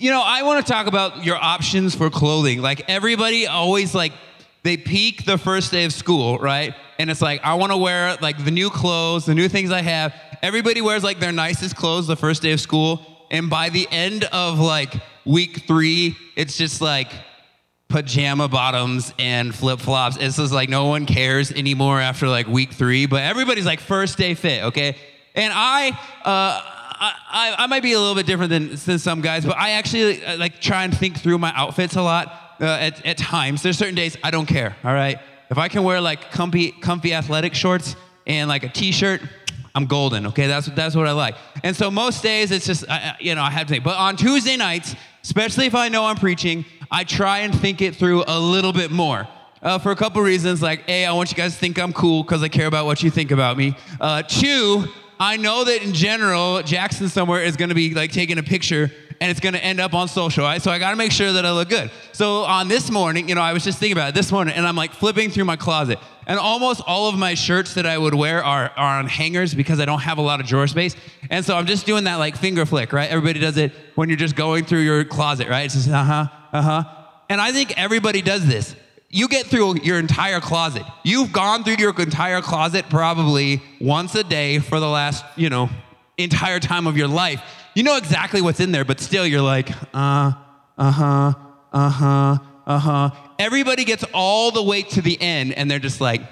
You know, I want to talk about your options for clothing. Like everybody always like they peak the first day of school, right? And it's like I want to wear like the new clothes, the new things I have. Everybody wears like their nicest clothes the first day of school, and by the end of like week 3, it's just like pajama bottoms and flip flops. It's just like no one cares anymore after like week 3, but everybody's like first day fit, okay? And I uh I, I, might be a little bit different than, than some guys, but I actually uh, like try and think through my outfits a lot uh, at, at times. There's certain days I don't care, all right? If I can wear like comfy, comfy athletic shorts and like a t-shirt, I'm golden, okay? That's, that's what I like. And so most days it's just, I, you know, I have to think. But on Tuesday nights, especially if I know I'm preaching, I try and think it through a little bit more. Uh, for a couple reasons, like A, I want you guys to think I'm cool because I care about what you think about me. Uh, two, I know that in general, Jackson somewhere is going to be like taking a picture and it's going to end up on social, right? So I got to make sure that I look good. So on this morning, you know, I was just thinking about it this morning and I'm like flipping through my closet. And almost all of my shirts that I would wear are, are on hangers because I don't have a lot of drawer space. And so I'm just doing that like finger flick, right? Everybody does it when you're just going through your closet, right? It's just, uh huh, uh huh. And I think everybody does this you get through your entire closet. You've gone through your entire closet probably once a day for the last, you know, entire time of your life. You know exactly what's in there, but still you're like, uh, uh huh, uh huh, uh huh. Everybody gets all the way to the end and they're just like,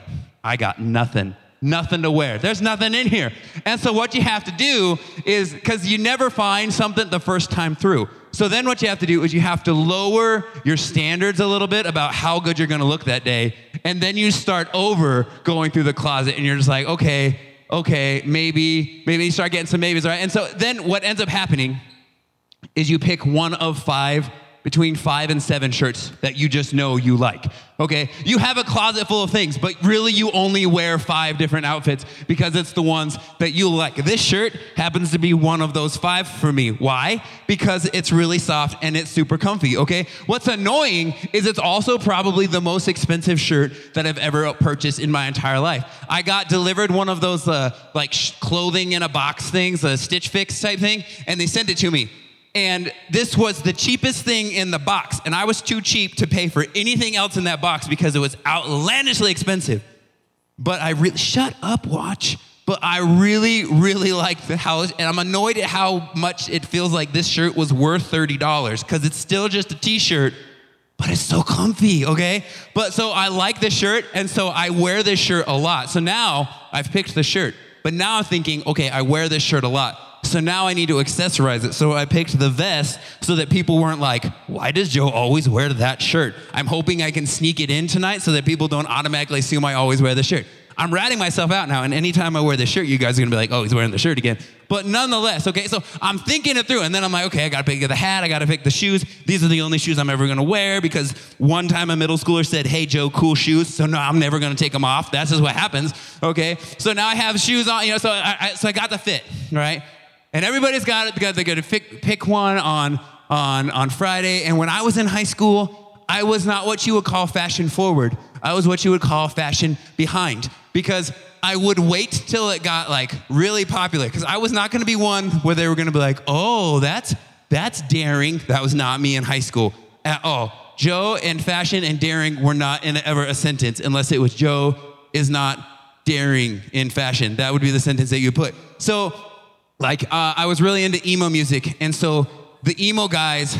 I got nothing nothing to wear. There's nothing in here. And so what you have to do is because you never find something the first time through. So then what you have to do is you have to lower your standards a little bit about how good you're going to look that day. And then you start over going through the closet and you're just like, okay, okay, maybe, maybe you start getting some maybes, right? And so then what ends up happening is you pick one of five between five and seven shirts that you just know you like. Okay? You have a closet full of things, but really you only wear five different outfits because it's the ones that you like. This shirt happens to be one of those five for me. Why? Because it's really soft and it's super comfy. Okay? What's annoying is it's also probably the most expensive shirt that I've ever purchased in my entire life. I got delivered one of those uh, like clothing in a box things, a Stitch Fix type thing, and they sent it to me and this was the cheapest thing in the box. And I was too cheap to pay for anything else in that box because it was outlandishly expensive. But I really, shut up, watch. But I really, really like the house, and I'm annoyed at how much it feels like this shirt was worth $30 because it's still just a t shirt, but it's so comfy, okay? But so I like this shirt, and so I wear this shirt a lot. So now I've picked the shirt, but now I'm thinking, okay, I wear this shirt a lot. So now I need to accessorize it. So I picked the vest so that people weren't like, why does Joe always wear that shirt? I'm hoping I can sneak it in tonight so that people don't automatically assume I always wear the shirt. I'm ratting myself out now, and anytime I wear this shirt, you guys are gonna be like, oh, he's wearing the shirt again. But nonetheless, okay, so I'm thinking it through, and then I'm like, okay, I gotta pick the hat, I gotta pick the shoes. These are the only shoes I'm ever gonna wear because one time a middle schooler said, hey, Joe, cool shoes, so no, I'm never gonna take them off. That's just what happens, okay? So now I have shoes on, you know, so I, I so I got the fit, right? And everybody's got it because they're going to pick, pick one on, on, on Friday. And when I was in high school, I was not what you would call fashion forward. I was what you would call fashion behind because I would wait till it got like really popular because I was not going to be one where they were going to be like, "Oh, that's that's daring." That was not me in high school at all. Joe and fashion and daring were not in ever a sentence unless it was Joe is not daring in fashion. That would be the sentence that you put. So like, uh, I was really into emo music, and so the emo guys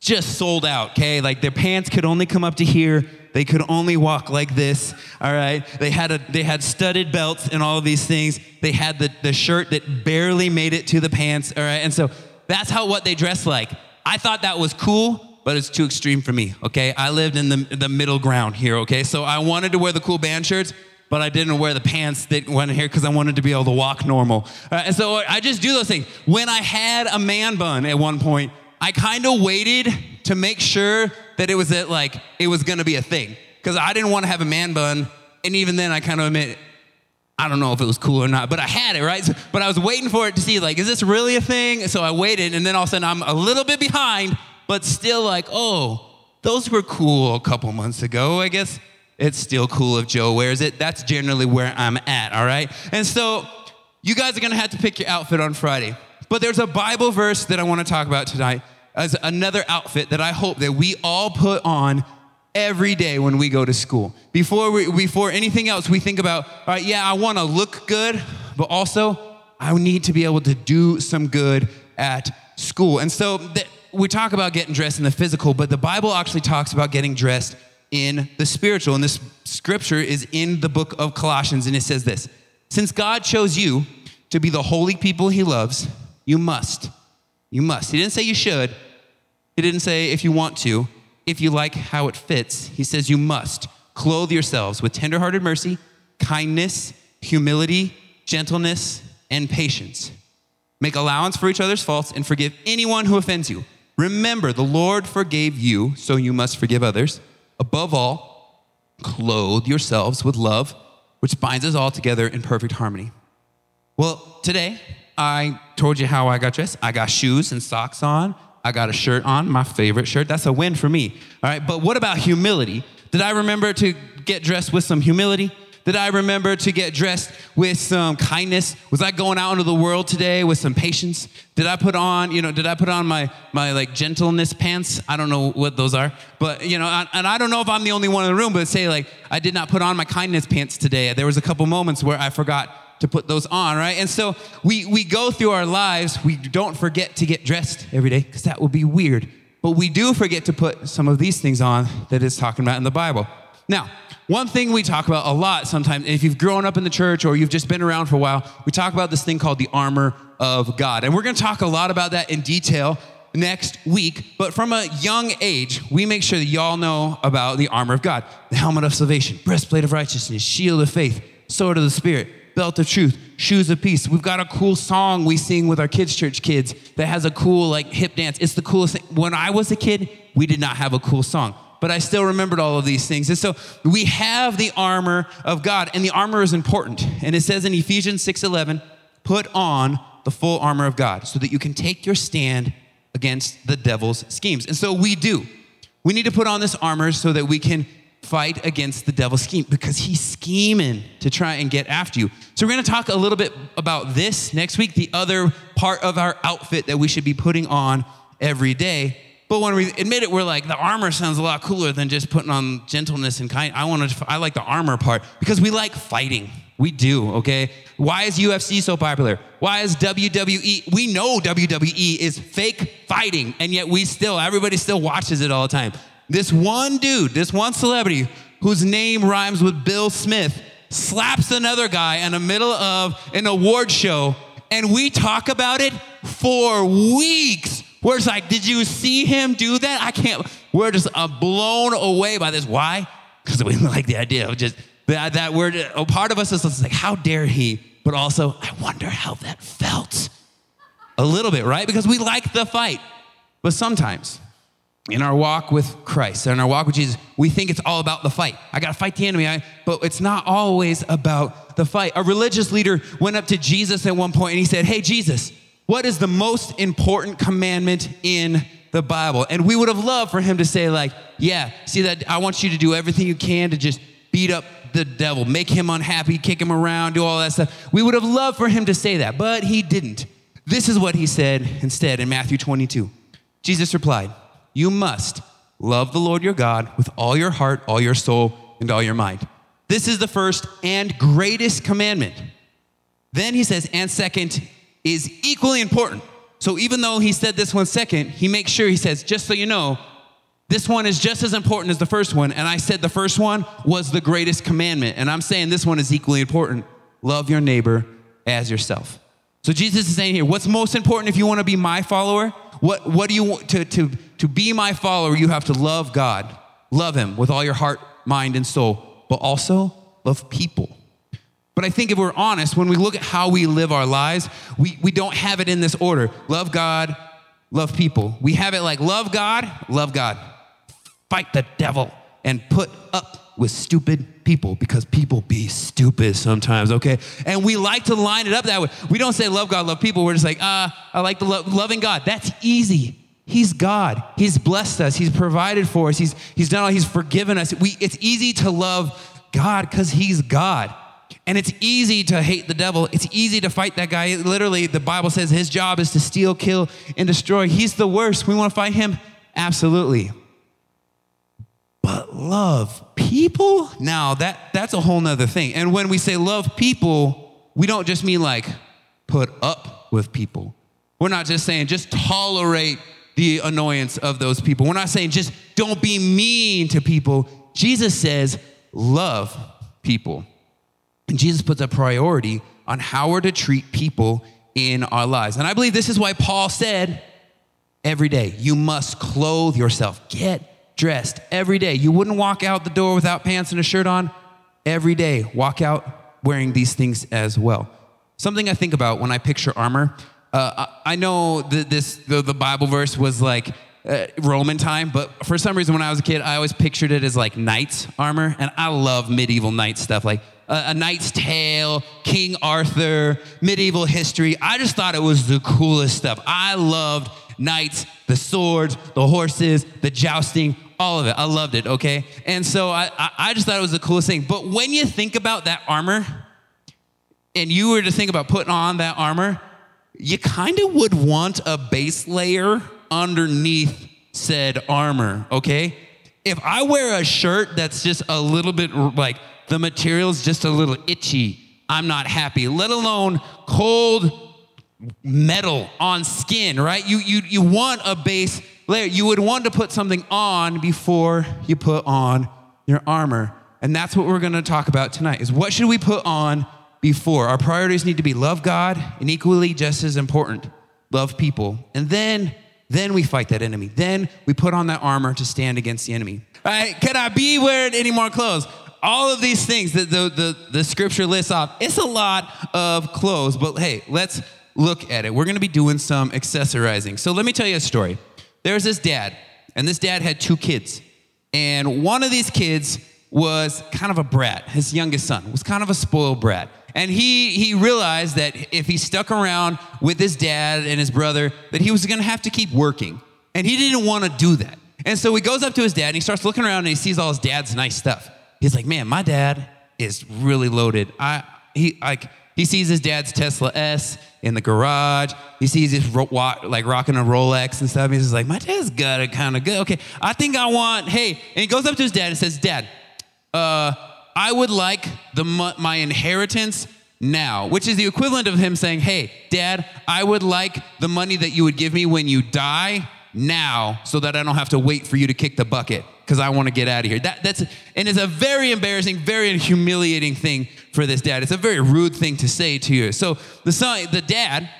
just sold out, okay? Like, their pants could only come up to here. They could only walk like this, all right? They had, a, they had studded belts and all of these things. They had the, the shirt that barely made it to the pants, all right? And so that's how what they dressed like. I thought that was cool, but it's too extreme for me, okay? I lived in the, the middle ground here, okay? So I wanted to wear the cool band shirts, but I didn't wear the pants that went here because I wanted to be able to walk normal. Uh, and so I just do those things. When I had a man bun at one point, I kind of waited to make sure that it was at like it was gonna be a thing because I didn't want to have a man bun. And even then, I kind of admit I don't know if it was cool or not, but I had it, right? So, but I was waiting for it to see, like, is this really a thing? So I waited, and then all of a sudden I'm a little bit behind, but still like, oh, those were cool a couple months ago. I guess it's still cool if Joe wears it. That's generally where I'm at, all right? And so you guys are gonna have to pick your outfit on Friday. But there's a Bible verse that I wanna talk about tonight. as another outfit that I hope that we all put on every day when we go to school. Before, we, before anything else, we think about, all right, yeah, I want to look good, but also I need to be able to do some good at school. And so th- we talk about getting dressed in the physical, but the Bible actually talks about getting dressed in the spiritual. And this scripture is in the book of Colossians, and it says this Since God chose you to be the holy people he loves, you must. You must. He didn't say you should, he didn't say if you want to, if you like how it fits. He says you must clothe yourselves with tenderhearted mercy, kindness, humility, gentleness, and patience. Make allowance for each other's faults and forgive anyone who offends you. Remember, the Lord forgave you, so you must forgive others. Above all, clothe yourselves with love, which binds us all together in perfect harmony. Well, today I told you how I got dressed. I got shoes and socks on. I got a shirt on, my favorite shirt. That's a win for me. All right, but what about humility? Did I remember to get dressed with some humility? Did I remember to get dressed with some kindness? Was I going out into the world today with some patience? Did I put on, you know, did I put on my my like gentleness pants? I don't know what those are, but you know, and I don't know if I'm the only one in the room, but say like I did not put on my kindness pants today. There was a couple moments where I forgot to put those on, right? And so we we go through our lives, we don't forget to get dressed every day because that would be weird. But we do forget to put some of these things on that is talking about in the Bible. Now, one thing we talk about a lot sometimes, if you've grown up in the church or you've just been around for a while, we talk about this thing called the armor of God. And we're going to talk a lot about that in detail next week. But from a young age, we make sure that y'all know about the armor of God the helmet of salvation, breastplate of righteousness, shield of faith, sword of the Spirit, belt of truth, shoes of peace. We've got a cool song we sing with our kids' church kids that has a cool, like, hip dance. It's the coolest thing. When I was a kid, we did not have a cool song but I still remembered all of these things. And so we have the armor of God, and the armor is important. And it says in Ephesians 6:11, put on the full armor of God so that you can take your stand against the devil's schemes. And so we do. We need to put on this armor so that we can fight against the devil's scheme because he's scheming to try and get after you. So we're going to talk a little bit about this next week, the other part of our outfit that we should be putting on every day. But when we admit it, we're like, the armor sounds a lot cooler than just putting on gentleness and kind. I want to, I like the armor part because we like fighting. We do, okay? Why is UFC so popular? Why is WWE? We know WWE is fake fighting, and yet we still, everybody still watches it all the time. This one dude, this one celebrity whose name rhymes with Bill Smith, slaps another guy in the middle of an award show, and we talk about it for weeks where just like, did you see him do that? I can't. We're just uh, blown away by this. Why? Because we like the idea of just that, that word. A part of us is like, how dare he? But also, I wonder how that felt. A little bit, right? Because we like the fight. But sometimes in our walk with Christ, in our walk with Jesus, we think it's all about the fight. I got to fight the enemy, I, but it's not always about the fight. A religious leader went up to Jesus at one point and he said, Hey, Jesus, what is the most important commandment in the Bible? And we would have loved for him to say, like, yeah, see that I want you to do everything you can to just beat up the devil, make him unhappy, kick him around, do all that stuff. We would have loved for him to say that, but he didn't. This is what he said instead in Matthew 22. Jesus replied, You must love the Lord your God with all your heart, all your soul, and all your mind. This is the first and greatest commandment. Then he says, and second is equally important. So even though he said this one second, he makes sure he says, just so you know, this one is just as important as the first one. And I said the first one was the greatest commandment. And I'm saying this one is equally important. Love your neighbor as yourself. So Jesus is saying here, what's most important if you want to be my follower? What, what do you want to, to, to be my follower? You have to love God, love him with all your heart, mind, and soul, but also love people. But I think if we're honest, when we look at how we live our lives, we, we don't have it in this order love God, love people. We have it like love God, love God, fight the devil, and put up with stupid people because people be stupid sometimes, okay? And we like to line it up that way. We don't say love God, love people. We're just like, ah, uh, I like the lo- loving God. That's easy. He's God. He's blessed us. He's provided for us. He's, he's done all, he's forgiven us. We, it's easy to love God because he's God. And it's easy to hate the devil. It's easy to fight that guy. Literally, the Bible says his job is to steal, kill, and destroy. He's the worst. We want to fight him? Absolutely. But love people? Now that that's a whole nother thing. And when we say love people, we don't just mean like put up with people. We're not just saying just tolerate the annoyance of those people. We're not saying just don't be mean to people. Jesus says love people. And Jesus puts a priority on how we're to treat people in our lives. And I believe this is why Paul said every day, you must clothe yourself. Get dressed every day. You wouldn't walk out the door without pants and a shirt on. Every day, walk out wearing these things as well. Something I think about when I picture armor. Uh, I know that this the, the Bible verse was like uh, Roman time, but for some reason when I was a kid, I always pictured it as like knights armor, and I love medieval knight stuff. Like a, Knight's Tale, King Arthur, medieval history. I just thought it was the coolest stuff. I loved knights, the swords, the horses, the jousting, all of it. I loved it, okay? And so I, I, I just thought it was the coolest thing. But when you think about that armor, and you were to think about putting on that armor, you kind of would want a base layer underneath said armor, okay? If I wear a shirt that's just a little bit like the material's just a little itchy. I'm not happy, let alone cold metal on skin, right? You, you, you want a base layer. You would want to put something on before you put on your armor. And that's what we're going to talk about tonight is what should we put on before? Our priorities need to be love God and equally just as important, love people. And then then we fight that enemy. Then we put on that armor to stand against the enemy. All right, can I be wearing any more clothes? all of these things that the, the, the scripture lists off, it's a lot of clothes, but hey, let's look at it. We're gonna be doing some accessorizing. So let me tell you a story. There's this dad, and this dad had two kids. And one of these kids was kind of a brat. His youngest son was kind of a spoiled brat. And he, he realized that if he stuck around with his dad and his brother, that he was gonna have to keep working. And he didn't wanna do that. And so he goes up to his dad and he starts looking around and he sees all his dad's nice stuff he's like, man, my dad is really loaded. I he like he sees his dad's Tesla S in the garage. He sees his ro- like rocking a Rolex and stuff. He's just like, my dad's got it kind of good. Okay, I think I want. Hey, and he goes up to his dad and says, Dad, uh, I would like the my inheritance now, which is the equivalent of him saying, Hey, Dad, I would like the money that you would give me when you die now, so that I don't have to wait for you to kick the bucket because I want to get out of here. That, that's, and it's a very embarrassing, very humiliating thing for this dad. It's a very rude thing to say to you. So the son, the dad,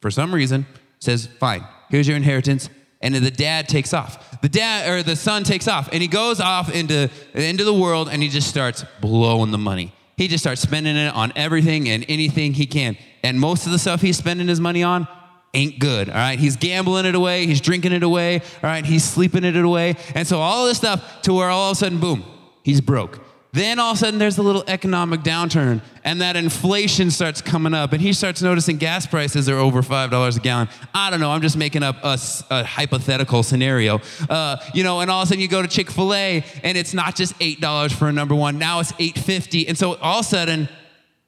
for some reason, says, fine, here's your inheritance. And then the dad takes off. The dad or the son takes off and he goes off into, into the world and he just starts blowing the money. He just starts spending it on everything and anything he can. And most of the stuff he's spending his money on ain't good. All right. He's gambling it away. He's drinking it away. All right. He's sleeping it away. And so all this stuff to where all of a sudden, boom, he's broke. Then all of a sudden there's a little economic downturn and that inflation starts coming up and he starts noticing gas prices are over $5 a gallon. I don't know. I'm just making up a, a hypothetical scenario. Uh, you know, and all of a sudden you go to Chick-fil-A and it's not just $8 for a number one. Now it's 850. And so all of a sudden,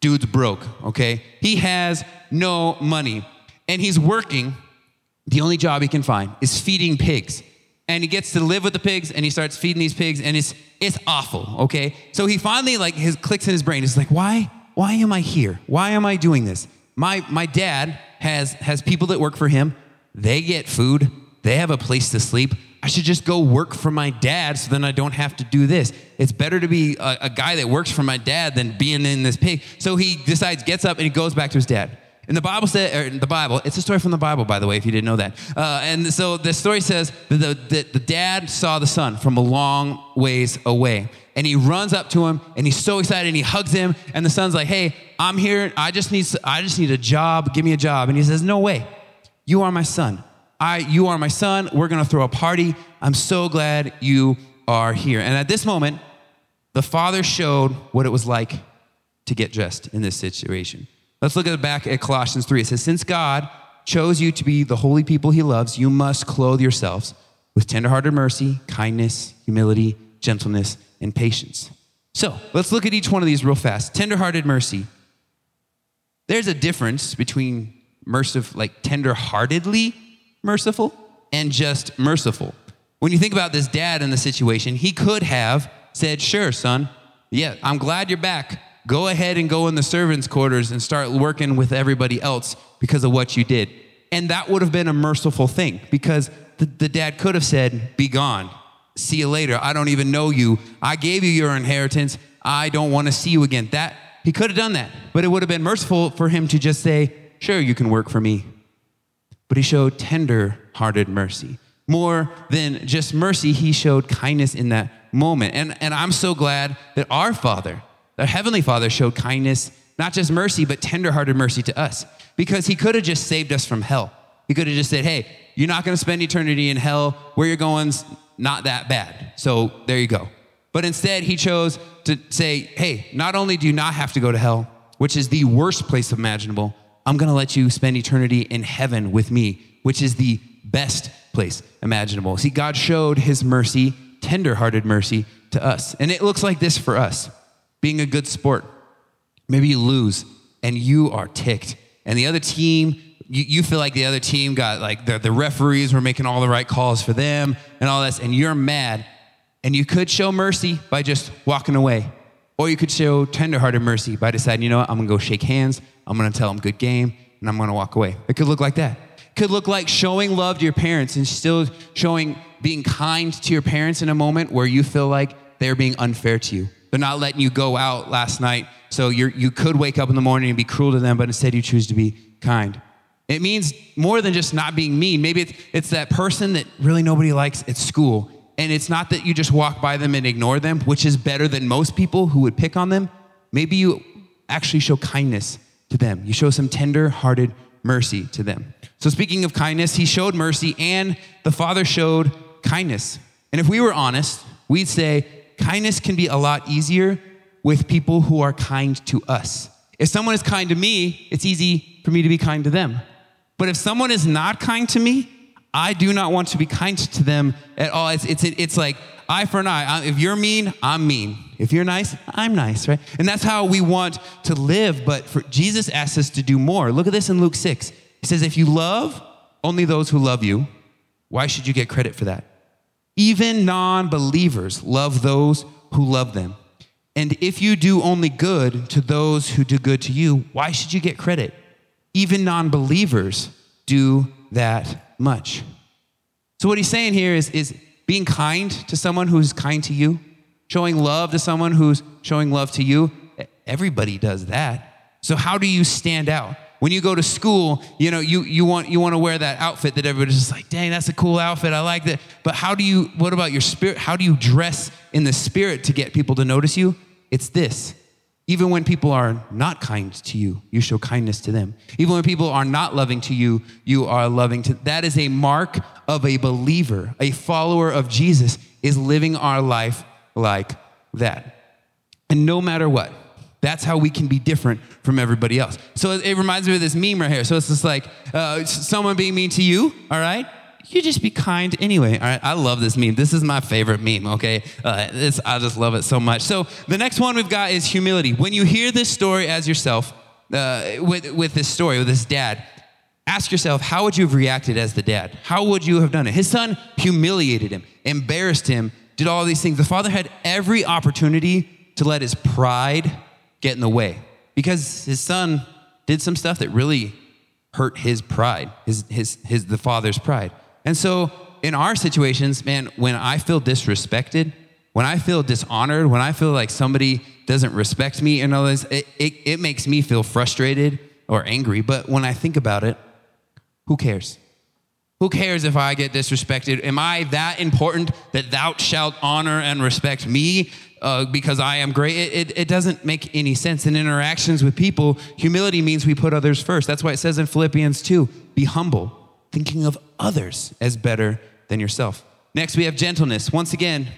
dude's broke. Okay. He has no money and he's working. The only job he can find is feeding pigs. And he gets to live with the pigs and he starts feeding these pigs and it's it's awful, okay? So he finally like his clicks in his brain. He's like, why? Why am I here? Why am I doing this? My my dad has has people that work for him. They get food, they have a place to sleep. I should just go work for my dad so then I don't have to do this. It's better to be a, a guy that works for my dad than being in this pig. So he decides, gets up, and he goes back to his dad. And the Bible said, or the Bible, it's a story from the Bible, by the way, if you didn't know that. Uh, and so the story says that the, the, the dad saw the son from a long ways away. And he runs up to him and he's so excited and he hugs him. And the son's like, hey, I'm here. I just need, I just need a job. Give me a job. And he says, no way. You are my son. I, you are my son. We're going to throw a party. I'm so glad you are here. And at this moment, the father showed what it was like to get dressed in this situation. Let's look at back at Colossians 3. It says, Since God chose you to be the holy people he loves, you must clothe yourselves with tenderhearted mercy, kindness, humility, gentleness, and patience. So let's look at each one of these real fast. Tenderhearted mercy. There's a difference between merciful, like tenderheartedly merciful, and just merciful. When you think about this dad in the situation, he could have said, Sure, son, yeah, I'm glad you're back. Go ahead and go in the servants' quarters and start working with everybody else because of what you did. And that would have been a merciful thing because the, the dad could have said, Be gone. See you later. I don't even know you. I gave you your inheritance. I don't want to see you again. That he could have done that, but it would have been merciful for him to just say, Sure, you can work for me. But he showed tender hearted mercy. More than just mercy, he showed kindness in that moment. And, and I'm so glad that our Father, our Heavenly Father, showed kindness, not just mercy, but tender hearted mercy to us. Because he could have just saved us from hell. He could have just said, Hey, you're not going to spend eternity in hell. Where you're going's not that bad. So there you go. But instead, he chose to say, Hey, not only do you not have to go to hell, which is the worst place imaginable, I'm going to let you spend eternity in heaven with me, which is the best place imaginable. See, God showed his mercy, tender-hearted mercy to us. And it looks like this for us. Being a good sport. Maybe you lose and you are ticked. And the other team, you, you feel like the other team got like the, the referees were making all the right calls for them and all this, and you're mad. And you could show mercy by just walking away. Or you could show tenderhearted mercy by deciding, you know what, I'm gonna go shake hands, I'm gonna tell them good game, and I'm gonna walk away. It could look like that. It could look like showing love to your parents and still showing being kind to your parents in a moment where you feel like they're being unfair to you. They're not letting you go out last night, so you you could wake up in the morning and be cruel to them, but instead you choose to be kind. It means more than just not being mean. Maybe it's, it's that person that really nobody likes at school and it's not that you just walk by them and ignore them, which is better than most people who would pick on them. Maybe you actually show kindness to them. You show some tender hearted mercy to them. So, speaking of kindness, he showed mercy and the Father showed kindness. And if we were honest, we'd say kindness can be a lot easier with people who are kind to us. If someone is kind to me, it's easy for me to be kind to them. But if someone is not kind to me, I do not want to be kind to them at all. It's, it's, it's like eye for an eye. If you're mean, I'm mean. If you're nice, I'm nice, right? And that's how we want to live. But for, Jesus asks us to do more. Look at this in Luke 6. He says, If you love only those who love you, why should you get credit for that? Even non believers love those who love them. And if you do only good to those who do good to you, why should you get credit? Even non believers do that much. So, what he's saying here is, is being kind to someone who's kind to you, showing love to someone who's showing love to you. Everybody does that. So, how do you stand out? When you go to school, you know, you, you, want, you want to wear that outfit that everybody's just like, dang, that's a cool outfit. I like that. But how do you, what about your spirit? How do you dress in the spirit to get people to notice you? It's this even when people are not kind to you, you show kindness to them. Even when people are not loving to you, you are loving to That is a mark of a believer, a follower of Jesus is living our life like that. And no matter what, that's how we can be different from everybody else. So it reminds me of this meme right here. So it's just like uh, someone being mean to you, all right? you just be kind anyway. All right, I love this meme. This is my favorite meme. Okay, uh, this, I just love it so much. So the next one we've got is humility. When you hear this story as yourself, uh, with with this story with this dad, ask yourself, how would you have reacted as the dad? How would you have done it? His son humiliated him, embarrassed him, did all these things. The father had every opportunity to let his pride get in the way because his son did some stuff that really hurt his pride, his, his, his, the father's pride. And so in our situations, man, when I feel disrespected, when I feel dishonored, when I feel like somebody doesn't respect me and all this, it, it, it makes me feel frustrated or angry. But when I think about it, who cares? Who cares if I get disrespected? Am I that important that thou shalt honor and respect me uh, because I am great? It, it, it, doesn't make any sense. In interactions with people, humility means we put others first. That's why it says in Philippians 2 be humble thinking of others as better than yourself. Next, we have gentleness. Once again,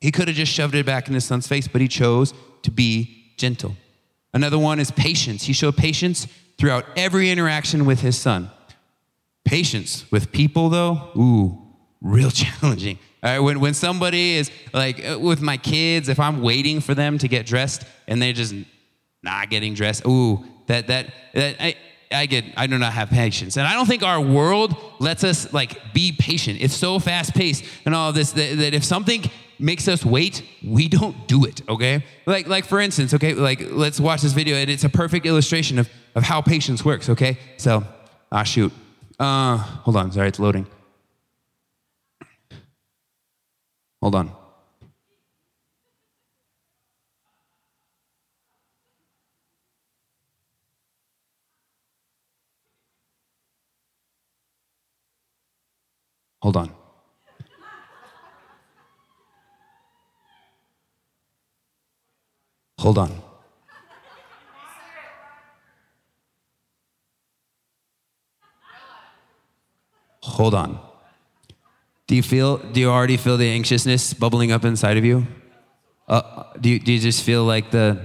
he could have just shoved it back in his son's face, but he chose to be gentle. Another one is patience. He showed patience throughout every interaction with his son. Patience with people, though, ooh, real challenging. All right, when, when somebody is like uh, with my kids, if I'm waiting for them to get dressed and they're just not getting dressed, ooh, that that that I I get I do not have patience. And I don't think our world lets us like be patient. It's so fast paced and all this that, that if something makes us wait, we don't do it, okay? Like like for instance, okay, like let's watch this video and it's a perfect illustration of, of how patience works, okay? So ah shoot. Uh hold on, sorry, it's loading. Hold on. Hold on. Hold on. Hold on. Do you feel, do you already feel the anxiousness bubbling up inside of you? Uh, do, you do you just feel like the,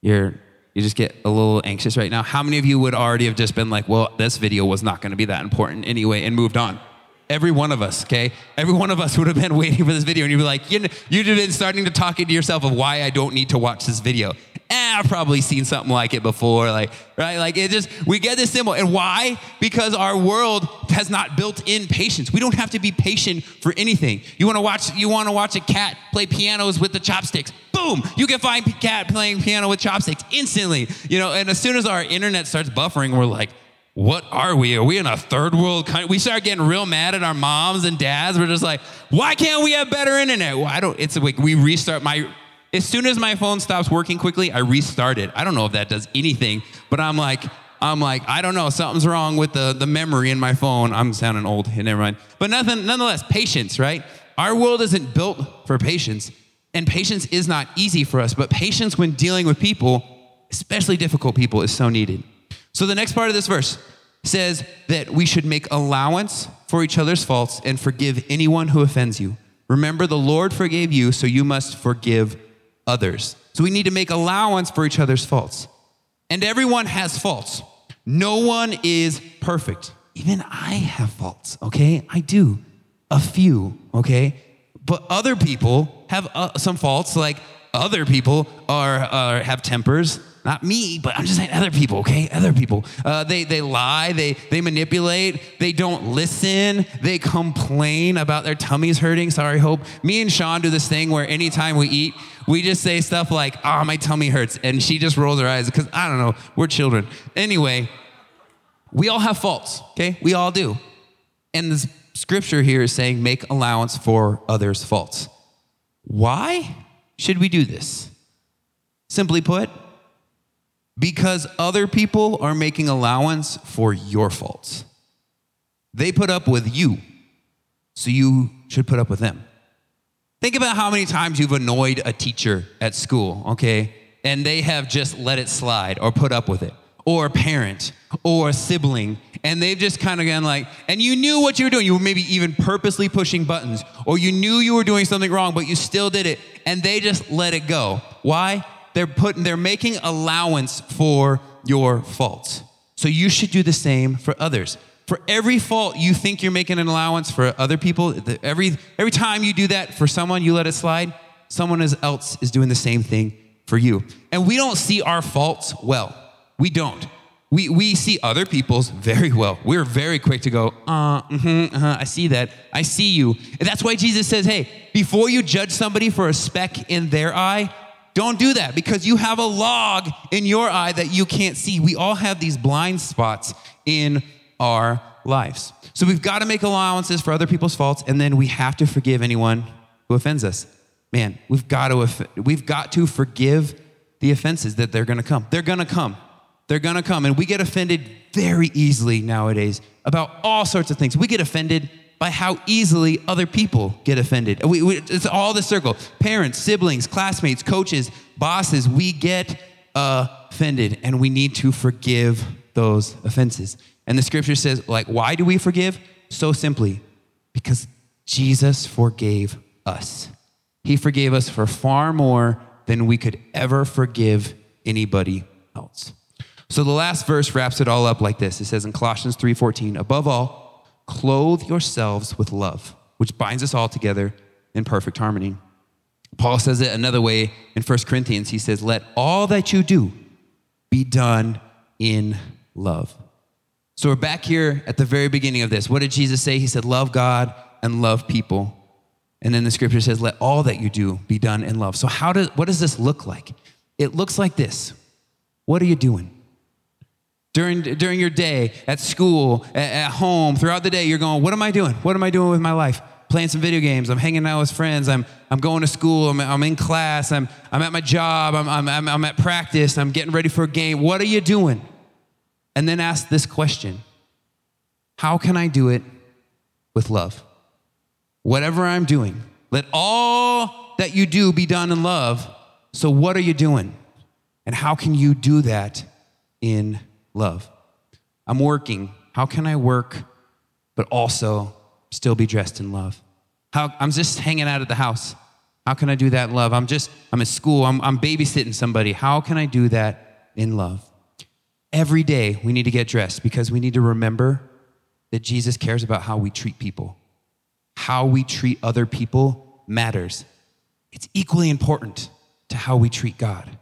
you're, you just get a little anxious right now? How many of you would already have just been like, well, this video was not going to be that important anyway and moved on? Every one of us, okay? Every one of us would have been waiting for this video and you'd be like, you know, you'd have been starting to talk into yourself of why I don't need to watch this video. Eh, I've probably seen something like it before, like, right? Like it just, we get this symbol. And why? Because our world has not built in patience. We don't have to be patient for anything. You wanna watch, you wanna watch a cat play pianos with the chopsticks. Boom! You can find a cat playing piano with chopsticks instantly. You know, and as soon as our internet starts buffering, we're like, what are we? Are we in a third world country? We start getting real mad at our moms and dads. We're just like, why can't we have better internet? Well, I don't, it's like we restart my, as soon as my phone stops working quickly, I restart it. I don't know if that does anything, but I'm like, I'm like, I don't know, something's wrong with the, the memory in my phone. I'm sounding old, never mind. But nothing, nonetheless, patience, right? Our world isn't built for patience, and patience is not easy for us, but patience when dealing with people, especially difficult people, is so needed. So the next part of this verse says that we should make allowance for each other's faults and forgive anyone who offends you. Remember, the Lord forgave you, so you must forgive others. So we need to make allowance for each other's faults. And everyone has faults. No one is perfect. Even I have faults, okay? I do. A few, okay? But other people have uh, some faults, like other people are, are have tempers not me, but I'm just saying other people, okay? Other people. Uh, they, they lie, they, they manipulate, they don't listen, they complain about their tummies hurting. Sorry, Hope. Me and Sean do this thing where anytime we eat, we just say stuff like, oh, my tummy hurts. And she just rolls her eyes because I don't know, we're children. Anyway, we all have faults, okay? We all do. And the scripture here is saying, make allowance for others' faults. Why should we do this? Simply put, because other people are making allowance for your faults. They put up with you, so you should put up with them. Think about how many times you've annoyed a teacher at school, okay? And they have just let it slide or put up with it, or a parent, or a sibling, and they've just kind of gone like, and you knew what you were doing. You were maybe even purposely pushing buttons, or you knew you were doing something wrong, but you still did it, and they just let it go. Why? They're putting they're making allowance for your faults. So you should do the same for others. For every fault you think you're making an allowance for other people, every every time you do that for someone, you let it slide, someone else is doing the same thing for you. And we don't see our faults well. We don't. We, we see other people's very well. We're very quick to go, uh, mm-hmm, uh-huh, I see that. I see you. And that's why Jesus says, hey, before you judge somebody for a speck in their eye, don't do that because you have a log in your eye that you can't see. We all have these blind spots in our lives. So we've got to make allowances for other people's faults and then we have to forgive anyone who offends us. Man, we've got to we've got to forgive the offenses that they're going to come. They're going to come. They're going to come and we get offended very easily nowadays about all sorts of things. We get offended by how easily other people get offended. We, we, it's all the circle parents, siblings, classmates, coaches, bosses. We get uh, offended and we need to forgive those offenses. And the scripture says, like, why do we forgive? So simply, because Jesus forgave us. He forgave us for far more than we could ever forgive anybody else. So the last verse wraps it all up like this. It says in Colossians 3:14, above all, Clothe yourselves with love, which binds us all together in perfect harmony. Paul says it another way in 1 Corinthians. He says, Let all that you do be done in love. So we're back here at the very beginning of this. What did Jesus say? He said, Love God and love people. And then the scripture says, Let all that you do be done in love. So, how does, what does this look like? It looks like this. What are you doing? During, during your day, at school, at, at home, throughout the day, you're going, What am I doing? What am I doing with my life? Playing some video games. I'm hanging out with friends. I'm, I'm going to school. I'm, I'm in class. I'm, I'm at my job. I'm, I'm, I'm, I'm at practice. I'm getting ready for a game. What are you doing? And then ask this question How can I do it with love? Whatever I'm doing, let all that you do be done in love. So, what are you doing? And how can you do that in love? I'm working. How can I work, but also still be dressed in love? How, I'm just hanging out at the house. How can I do that in love? I'm just, I'm at school. I'm, I'm babysitting somebody. How can I do that in love? Every day we need to get dressed because we need to remember that Jesus cares about how we treat people. How we treat other people matters. It's equally important to how we treat God,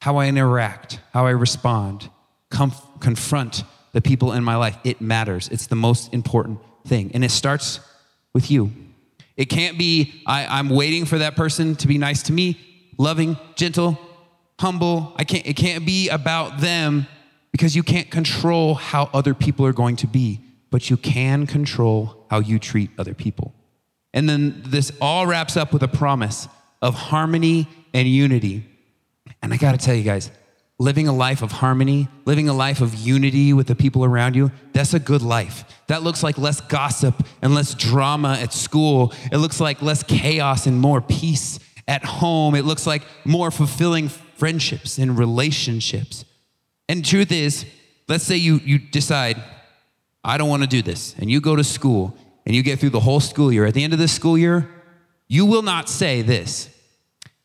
how I interact, how I respond, comf- confront the people in my life. It matters. It's the most important thing. And it starts with you. It can't be, I, am waiting for that person to be nice to me, loving, gentle, humble. I can't, it can't be about them because you can't control how other people are going to be, but you can control how you treat other people. And then this all wraps up with a promise of harmony and unity. And I got to tell you guys, living a life of harmony, living a life of unity with the people around you, that's a good life. That looks like less gossip and less drama at school. It looks like less chaos and more peace at home. It looks like more fulfilling friendships and relationships. And truth is, let's say you, you decide, I don't want to do this, and you go to school and you get through the whole school year. At the end of this school year, you will not say this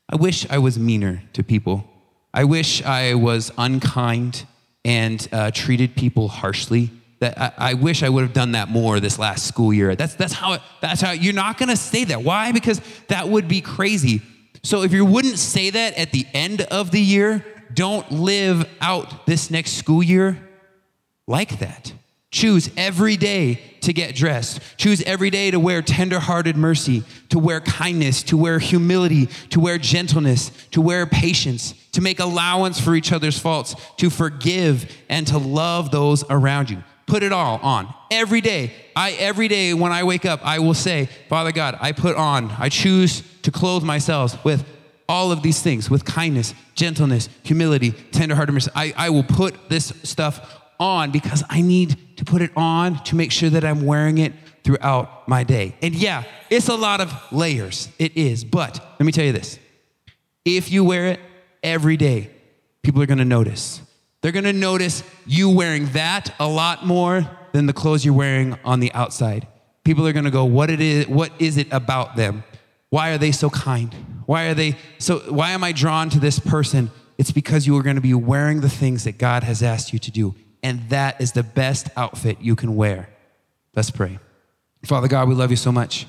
I wish I was meaner to people. I wish I was unkind and uh, treated people harshly. That I, I, wish I would have done that more this last school year. That's, that's how, that's how you're not going to say that. Why? Because that would be crazy. So if you wouldn't say that at the end of the year, don't live out this next school year like that. Choose every day to get dressed. Choose every day to wear tenderhearted mercy, to wear kindness, to wear humility, to wear gentleness, to wear patience, to make allowance for each other's faults, to forgive and to love those around you. Put it all on every day. I every day when I wake up, I will say, Father God, I put on, I choose to clothe myself with all of these things with kindness, gentleness, humility, tenderheartedness. I, I will put this stuff on because I need to put it on to make sure that I'm wearing it throughout my day. And yeah, it's a lot of layers. It is. But let me tell you this if you wear it every day, people are gonna notice. They're gonna notice you wearing that a lot more than the clothes you're wearing on the outside. People are gonna go, what it is, what is it about them? Why are they so kind? Why are they so why am I drawn to this person? It's because you are going to be wearing the things that God has asked you to do. And that is the best outfit you can wear. Let's pray. Father God, we love you so much.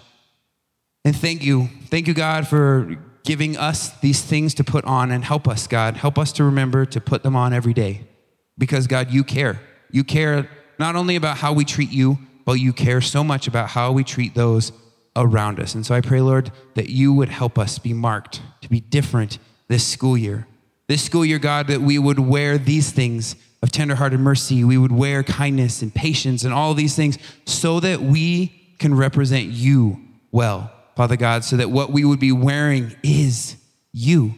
And thank you. Thank you, God, for giving us these things to put on and help us, God. Help us to remember to put them on every day. Because, God, you care. You care not only about how we treat you, but you care so much about how we treat those around us. And so I pray, Lord, that you would help us be marked, to be different this school year. This school year, God, that we would wear these things of tenderhearted mercy, we would wear kindness and patience and all these things so that we can represent you well, Father God, so that what we would be wearing is you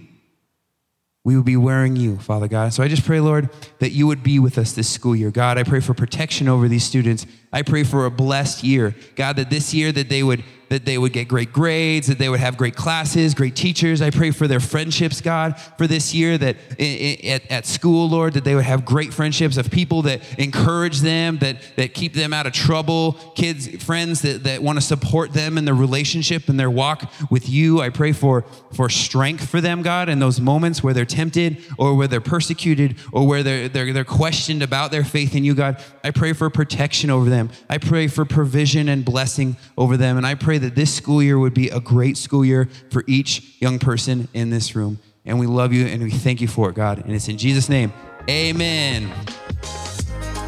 we would be wearing you, Father God. So I just pray, Lord, that you would be with us this school year. God, I pray for protection over these students. I pray for a blessed year. God, that this year that they would that they would get great grades, that they would have great classes, great teachers. I pray for their friendships, God, for this year that at, at school, Lord, that they would have great friendships of people that encourage them, that, that keep them out of trouble, kids, friends that, that want to support them in their relationship and their walk with you. I pray for, for strength for them, God, in those moments where they're tempted or where they're persecuted or where they're, they're, they're questioned about their faith in you, God. I pray for protection over them. I pray for provision and blessing over them. And I pray pray that this school year would be a great school year for each young person in this room. And we love you and we thank you for it, God. And it's in Jesus' name. Amen.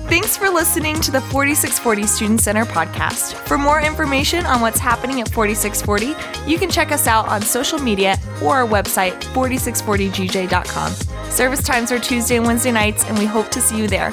Thanks for listening to the 4640 Student Center podcast. For more information on what's happening at 4640, you can check us out on social media or our website, 4640gj.com. Service times are Tuesday and Wednesday nights, and we hope to see you there.